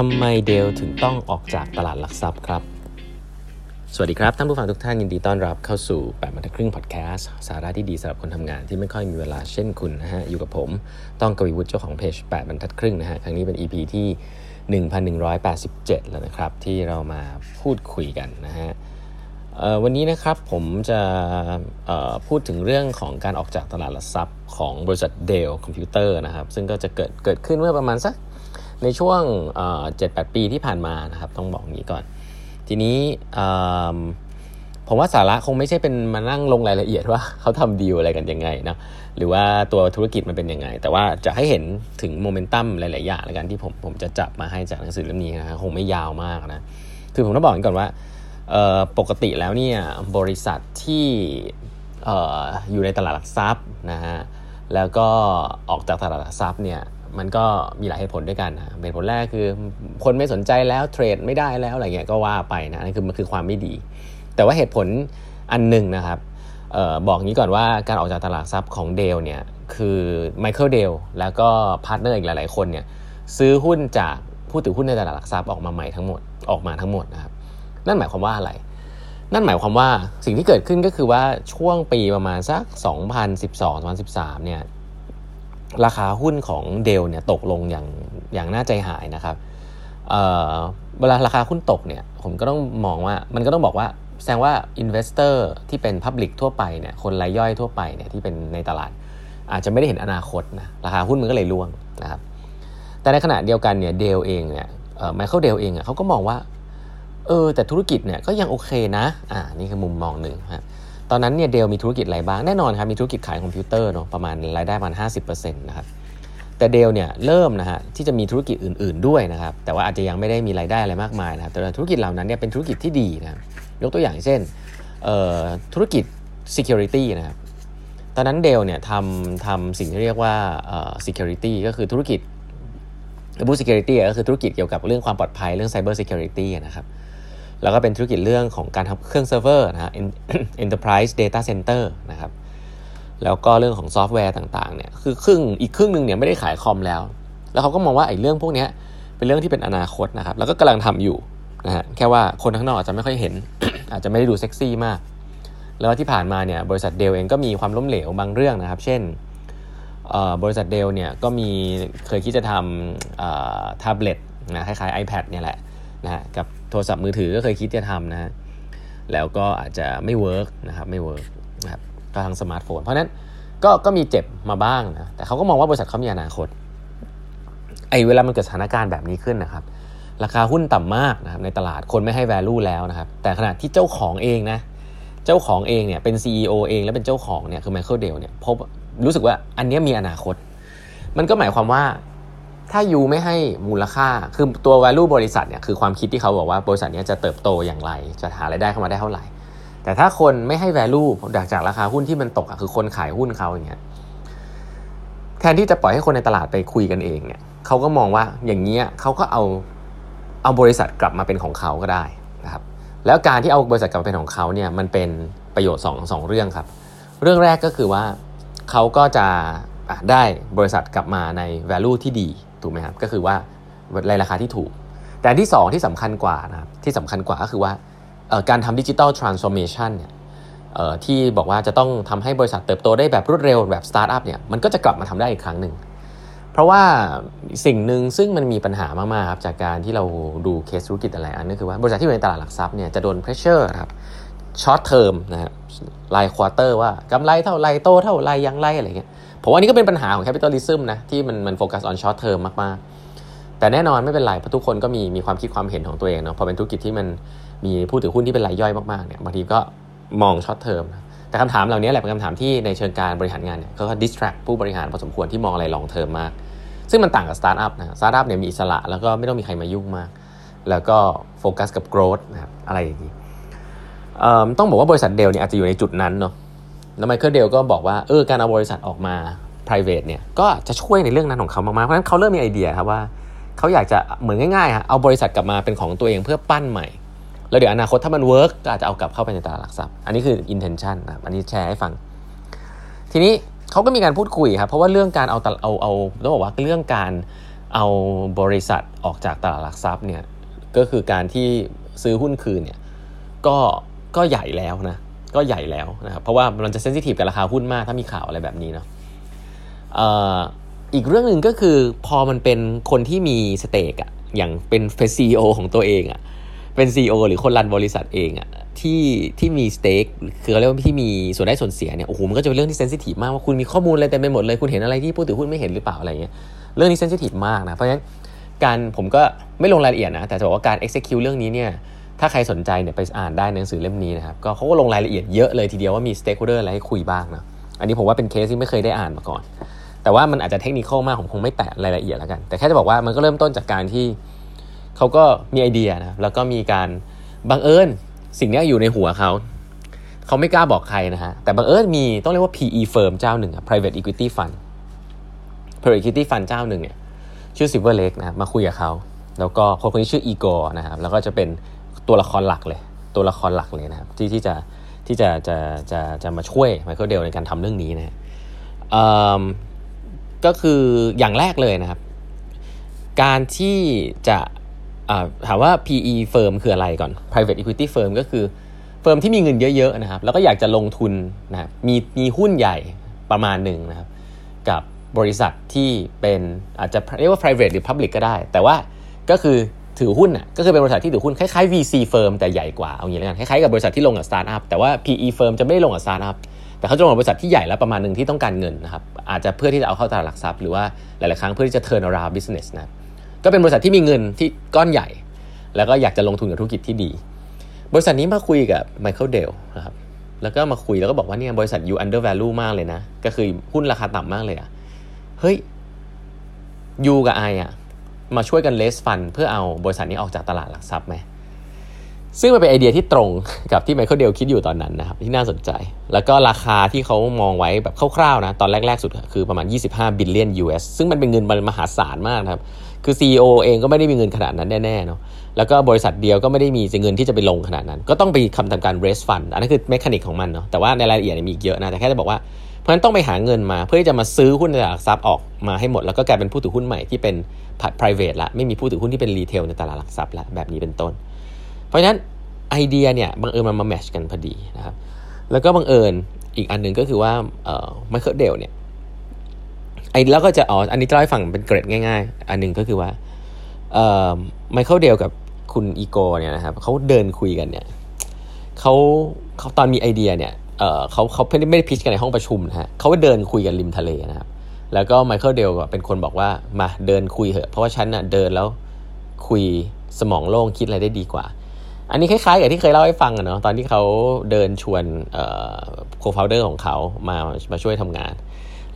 ทำไมเดลถึงต้องออกจากตลาดหลักทรัพย์ครับ สวัสดีครับ ท่านผู้ฟังทุกท่านยินดีต้อนรับเข้าสู่8บรรทัดครึ่งพอดแคสต์สาระที่ดีสำหรับคนทำงานที่ไม่ค่อยมีเวลาเช่นคุณนะฮะ อยู่กับผม ต้องกวีวุฒิเจ้าของเพจ8บรรทัดครึ่งนะฮะ ครั้งนี้เป็น EP ที่ 1187 แล้วนะครับ ที่เรามาพูดคุยกันนะฮะวันนี้นะครับผมจะพูดถึงเรื่องของการออกจากตลาดหลักทรัพย์ของบริษัทเดลคอมพิวเตอร์นะครับ ซึ่งก็จะเกิดเกิดขึ้นเมื่อประมาณสัก ในช่วงเจ็ดแปดปีที่ผ่านมานะครับ ต้องบอกงี้ก่อน ทีนี้ผมว่าสาระคงไม่ใช่เป็นมานั่งลงรายละเอียดว่าเขาทำดีลอะไรกันยังไงนะหรือว่าตัวธุรกิจมันเป็นยังไง แต่ว่าจะให้เห็นถึงโมเมนตัมหลาย ๆ อย่างในการที่ผมผมจะจับมาให้จากหนังสือเล่มนี้นะคงไม่ยาวมากนะคือผมต้องบอกก่อนว่าปกติแล้วเนี่ยบริษัทที่อยู่ในตลาดหลักทรัพย์นะฮะแล้วก็ออกจากตลาดหลักทรัพย์เนี่ย มันก็มีหลายเหตุผลด้วยกันนะเหตุผลแรกคือคนไม่สนใจแล้ว trade ไม่ได้แล้วอะไรเงี้ยก็ว่าไปนะนั่นคือมันคือความไม่ดี แต่ว่าเหตุผลอันหนึ่งนะครับออบอกงี้ก่อนว่าการออกจากตลาดทรัพย์ของ Dell เนี่ยคือ Michael Dell แล้วก็ partner อีกหลาย ๆ คนเนี่ยซื้อหุ้นจากผู้ถือหุ้นในตลาดหลักทรัพย์ออกมาใหม่ทั้งหมดออกมาทั้งหมดนะครับนั่นหมายความว่าอะไร นั่นหมายความว่าสิ่งที่เกิดขึ้นก็คือว่าช่วงปีประมาณสัก 2012-2013เนี่ย ราคาหุ้นของ Dell เนี่ยตกลงอย่างอย่างน่าใจหายนะครับเวลาราคาหุ้นตกเนี่ยผมก็ต้องมองว่ามันก็ต้องบอกว่าแสดงว่า investor ที่เป็น public ทั่วไปเนี่ยคนรายย่อยทั่วไปเนี่ยที่เป็นในตลาด อาจจะไม่ได้เห็นอนาคตนะราคาหุ้นมันก็เลยร่วงนะครับแต่ในขณะเดียวกันเนี่ย Dell เองเนี่ยMichael Dell เองอะเขาก็มองว่าเออแต่ธุรกิจเนี่ยก็ยังโอเคนะอ่านี่คือมุมมองหนึ่งครับ ตอนนั้นเนี่ย Dell มีธุรกิจอะไรบ้าง แน่นอนครับมีธุรกิจขายคอมพิวเตอร์เนาะประมาณรายได้ประมาณ50%นะครับแต่ Dell เนี่ยเริ่มนะฮะที่จะมีธุรกิจอื่น ๆด้วยนะครับแต่ว่าอาจจะยังไม่ได้มีรายได้อะไรมากมายนะครับแต่ธุรกิจเหล่านั้นเนี่ยเป็นธุรกิจที่ดีนะยกตัวอย่างเช่นธุรกิจ security นะครับตอนนั้น Dell เนี่ยทำทำสิ่งที่เรียกว่า security ก็คือธุรกิจบู security ก็คือธุรกิจเกี่ยวกับเรื่องความปลอดภัยเรื่อง cyber security นะครับ แล้วก็เป็นธุรกิจเรื่องของการทำเครื่องเซิร์ฟเวอร์นะฮะ enterprise data center นะครับ แล้วก็เรื่องของซอฟต์แวร์ต่างๆเนี่ย คือครึ่งอีกครึ่งหนึ่งเนี่ยไม่ได้ขายคอมแล้ว แล้วเขาก็มองว่าไอ้เรื่องพวกนี้เป็นเรื่องที่เป็นอนาคตนะครับ แล้วก็กำลังทำอยู่นะฮะ แค่ว่าคนข้างนอกอาจจะไม่ค่อยเห็น อาจจะไม่ได้ดูเซ็กซี่มาก แล้วที่ผ่านมาเนี่ยบริษัท Dell เองก็มีความล้มเหลวบางเรื่องนะครับ เช่นบริษัท Dell เนี่ยก็มีเคยคิดจะทำแท็บเล็ตนะคล้ายๆ iPad เนี่ยแหละนะฮะกับโทรศัพท์มือถือก็เคยคิดจะทำนะฮะแล้วก็อาจจะไม่ work นะครับไม่ work นะครับก็ทางสมาร์ทโฟน เพราะนั้นก็ก็มีเจ็บมาบ้างนะแต่เขาก็มองว่าบริษัทเขามีอนาคตไอ้เวลามันเกิดสถานการณ์แบบนี้ขึ้นนะครับ ราคาหุ้นต่ำมากนะครับในตลาดคนไม่ให้ value แล้วนะครับ แต่ขณะที่เจ้าของเองนะเจ้าของเองเนี่ยเป็น CEO เองแล้วเป็นเจ้าของเนี่ยคือ Michael Dell เนี่ยพบรู้สึกว่าอันนี้มีอนาคต มันก็หมายความว่า ถ้ายูไม่ให้มูลค่า คือตัว value บริษัทเนี่ยคือความคิดที่เขาบอกว่าบริษัทนี้จะเติบโตอย่างไร จะหารายได้เข้ามาได้เท่าไหร่ แต่ถ้าคนไม่ให้ value จากจากราคาหุ้นที่มันตกอะคือคนขายหุ้นเขาอย่างเงี้ยแทนที่จะปล่อยให้คนในตลาดไปคุยกันเองเนี่ยเขาก็มองว่าอย่างเงี้ยเขาก็เอาเอาบริษัทกลับมาเป็นของเขาก็ได้นะครับ แล้วการที่เอาบริษัทกลับมาเป็นของเขาเนี่ยมันเป็นประโยชน์2อสองเรื่องครับ เรื่องแรกก็คือว่าเขาก็จะได้บริษัทกลับมาใน value ที่ดี ถูกไหมครับก็คือว่าในราคาที่ถูก แต่ที่ 2 ที่สำคัญกว่านะครับที่สำคัญกว่าก็คือว่าการทำ digital transformation เนี่ยที่บอกว่าจะต้องทำให้บริษัทเติบโตได้แบบรวดเร็วแบบสตาร์ทอัพเนี่ยมันก็จะกลับมาทำได้อีกครั้งหนึ่งเพราะว่าสิ่งหนึ่งซึ่งมันมีปัญหามากๆครับจากการที่เราดูเคสธุรกิจอะไรอันนี้คือว่าบริษัทที่อยู่ในตลาดหลักทรัพย์เนี่ยจะโดน pressure ครับshort term นะครับราย quarter ว่ากำไรเท่าไรโตเท่าไรยังไรอะไรเงี้ย ผมว่านี่ก็เป็นปัญหาของ capitalism นะที่มันมัน focus on short term มากๆ แต่แน่นอนไม่เป็นไรเพราะทุกคนก็มีมีความคิดความเห็นของตัวเองเนาะพอเป็นธุรกิจที่มันมีผู้ถือหุ้นที่เป็นรายย่อยมากๆเนี่ยบางทีก็มอง short term แต่คำถามเหล่านี้แหละเป็นคำถามที่ในเชิงการบริหารงานเนี่ยเขาก็ distract ผู้บริหารพอสมควรที่มองอะไร long term มาก ซึ่งมันต่างกับสตาร์ทอัพนะสตาร์ทอัพเนี่ยมีอิสระแล้วก็ไม่ต้องมีใครมายุ่งมาก แล้วก็โฟกัสกับ growth นะครับอะไรอย่างนี้ต้องบอกว่าบริษัท Dell เนี่ยอาจจะอยู่ในจุดนั้นเนาะ แล้ว Michael Dell ก็บอกว่าเออการเอาบริษัทออกมา private เนี่ยก็จะช่วยในเรื่องนั้นของเขามากๆ เพราะฉะนั้นเขาเริ่มมีไอเดียครับว่าเขาอยากจะเหมือนง่ายๆครับเอาบริษัทกลับมาเป็นของตัวเองเพื่อปั้นใหม่ แล้วเดี๋ยวอนาคตถ้ามัน work ก็อาจจะเอากลับเข้าไปในตลาดหลักทรัพย์ อันนี้คือ intention นะอันนี้แชร์ให้ฟัง ทีนี้เขาก็มีการพูดคุยครับเพราะว่าเรื่องการเอาเอาเอาต้องบอกว่าเรื่องการเอาบริษัทออกจากตลาดหลักทรัพย์เนี่ยก็คือการที่ซื้อหุ้นคืนเนี่ยก็ก็ใหญ่แล้วนะ ก็ใหญ่แล้วนะครับเพราะว่ามันจะเซนซิทีฟกับราคาหุ้นมากถ้ามีข่าวอะไรแบบนี้เนาะอีกเรื่องหนึ่งก็คือพอมันเป็นคนที่มีสเต็กอะอย่างเป็นเป็นซีโอของตัวเองอะเป็น CEO หรือคนรันบริษัทเองอะที่ที่มีสเต็กคือเรียกว่าที่มีส่วนได้ส่วนเสียเนี่ยโอ้โหมันก็จะเป็นเรื่องที่ sensitive มากว่าคุณมีข้อมูลอะไรเต็มไปหมดเลยคุณเห็นอะไรที่ผู้ถือหุ้นไม่เห็นหรือเปล่าอะไรเงี้ยเรื่องนี้ sensitive มากนะเพราะฉะนั้นการผมก็ไม่ลงรายละเอียดนะแต่จะบอกว่าการ execute เรื่องนี้เนี่ย ถ้าใครสนใจเนี่ยไปอ่านได้ในหนังสือเล่มนี้นะครับก็เขาก็ลงรายละเอียดเยอะเลยทีเดียวว่ามี stakeholder อะไรให้คุยบ้างนะอันนี้ผมว่าเป็นเคสที่ไม่เคยได้อ่านมาก่อน แต่ว่ามันอาจจะเทคนิคมากผมคงไม่แตะรายละเอียดแล้วกัน แต่แค่จะบอกว่ามันก็เริ่มต้นจากการที่เขาก็มีไอเดียนะแล้วก็มีการบังเอิญสิ่งนี้อยู่ในหัวเขาเขาไม่กล้าบอกใครนะฮะแต่บังเอิญมีต้องเรียกว่า PE firm เจ้าหนึ่ง private equity fund private equity fund เจ้าหนึ่งเนี่ยชื่อ Silver Lake นะมาคุยกับเขาแล้วก็คนคนนี้ชื่ออีโกนะครับแล้วก็จะเป็น ตัวละครหลักเลย ตัวละครหลักเลยนะครับที่ที่จะที่จะจะจะจะมาช่วยไมเคิลเดลในการทำเรื่องนี้นะก็คืออย่างแรกเลยนะครับ การที่จะถามว่า PE firm คืออะไรก่อน private equity firm ก็คือ firm ที่มีเงินเยอะๆนะครับ แล้วก็อยากจะลงทุนนะมีมีหุ้นใหญ่ประมาณหนึ่งนะครับ กับบริษัทที่เป็นอาจจะเรียกว่า private หรือ public ก็ได้ แต่ว่าก็คือ ถือหุ้นอะก็คือเป็นบริษัทที่ถือหุ้นคล้ายๆ VC firm แต่ใหญ่กว่าเอางี้แล้วกันคล้ายๆกับบริษัทที่ลงกับสตาร์ทอัพแต่ว่า PE firm จะไม่ลงกับสตาร์ทอัพแต่เขาจะลงกับบริษัทที่ใหญ่แล้วประมาณหนึ่งที่ต้องการเงินนะครับอาจจะเพื่อที่จะเอาเข้าตลาดหลักทรัพย์หรือว่าหลายๆครั้งเพื่อที่จะ turn around business นะก็เป็นบริษัทที่มีเงินที่ก้อนใหญ่ แล้วก็อยากจะลงทุนกับธุรกิจที่ดี บริษัทนี้มาคุยกับไมเคิลเดลนะครับแล้วก็มาคุยแล้วก็บอกว่าเนี่ยบริษัท you undervalue มากเลยนะก็คือหุ้นราคาต่ำมากเลยอะเฮ้ย you กับ I อะ มาช่วยกัน raise fund เพื่อเอาบริษัทนี้ออกจากตลาดหลักทรัพย์ไหม ซึ่งมันเป็นไอเดียที่ตรงกับที่ไมเคิลเดลคิดอยู่ตอนนั้นนะครับที่น่าสนใจ แล้วก็ราคาที่เขามองไว้แบบคร่าวๆนะตอนแรก ๆ สุดคือประมาณ 25 billion US ซึ่งมันเป็นเงินมหาศาลมากครับ คือ CEO เองก็ไม่ได้มีเงินขนาดนั้นแน่ๆเนาะแล้วก็บริษัทเดียวก็ไม่ได้มีเงินที่จะไปลงขนาดนั้น ก็ต้องไปคำทำการ raise fund อันนั้นคือ mechanic ของมันเนาะแต่ว่าในรายละเอียดมีอีกเยอะนะแต่แค่จะบอกว่าเพราะฉะนั้นต้องไปหาเงินมาเพื่อที่จะมาซื้อหุ้นในตลาดหลักทรัพย์ออกมาให้หมด แล้วก็กลายเป็นผู้ถือหุ้นใหม่ที่เป็น private ละไม่มีผู้ถือหุ้นที่เป็น retail ในตลาดหลักทรัพย์ละแบบนี้เป็นต้น เพราะฉะนั้นไอเดียเนี่ยบังเอิญมันมา match กันพอดีนะครับ แล้วก็บังเอิญอีกอันหนึ่งก็คือว่าเอ่อไมเคิลเดลเนี่ยไอแล้วก็จะอ๋ออันนี้จะเล่าให้ฟังเป็นเกร็ดง่าย ๆ อันหนึ่งก็คือว่าเอ่อไมเคิลเดลกับคุณอีโกเนี่ยนะครับเขาเดินคุยกันเนี่ยเขาเขาตอนมีไอเดียเนี่ยเออเขาเขาไม่ได้ไม่ได้ pitch กันในห้องประชุมนะฮะเขาเดินคุยกันริมทะเลนะครับ แล้วก็ไมเคิลเดลก็เป็นคนบอกว่ามาเดินคุยเถอะ เพราะว่าฉันน่ะเดินแล้วคุยสมองโล่งคิดอะไรได้ดีกว่า อันนี้คล้ายๆกับที่เคยเล่าให้ฟังอะเนาะตอนที่เขาเดินชวน co-founder ของเขามามาช่วยทำงาน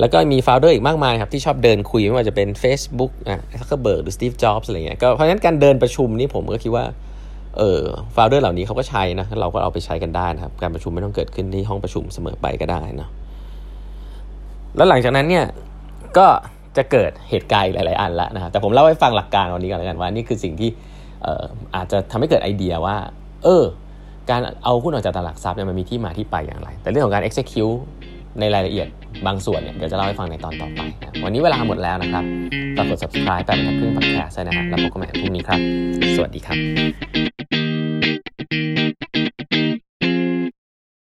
แล้วก็มี founder อีกมากมายครับที่ชอบเดินคุยไม่ว่าจะเป็น Facebook อะซักเคอร์เบิร์กหรือสตีฟจ็อบส์อะไรเงี้ยก็เพราะฉะนั้นการเดินประชุมนี่ผมก็คิดว่าเออ founder เหล่านี้เขาก็ใช้นะเราก็เอาไปใช้กันได้นะครับการประชุมไม่ต้องเกิดขึ้นที่ห้องประชุมเสมอไปก็ได้นะแล้วหลังจากนั้นเนี่ยก็จะเกิดเหตุการณ์หลาย ๆ อันละนะแต่ผมเล่าให้ฟังหลักการวันนี้ก่อนแล้วกันว่านี่คือสิ่งที่ อาจจะทำให้เกิดไอเดียว่า เออ การเอาหุ้นออกจากตลาดทรัพย์เนี่ยมันมีที่มาที่ไปอย่างไร แต่เรื่องของการ execute ในรายละเอียดบางส่วนเนี่ยเดี๋ยวจะเล่าให้ฟังในตอนต่อไปนะวันนี้เวลาหมดแล้วนะครับฝากกด subscribe แปดบรรทัดครึ่ง podcast นะฮะแล้วพบกันใหม่พรุ่งนี้ครับ สวัสดีครับ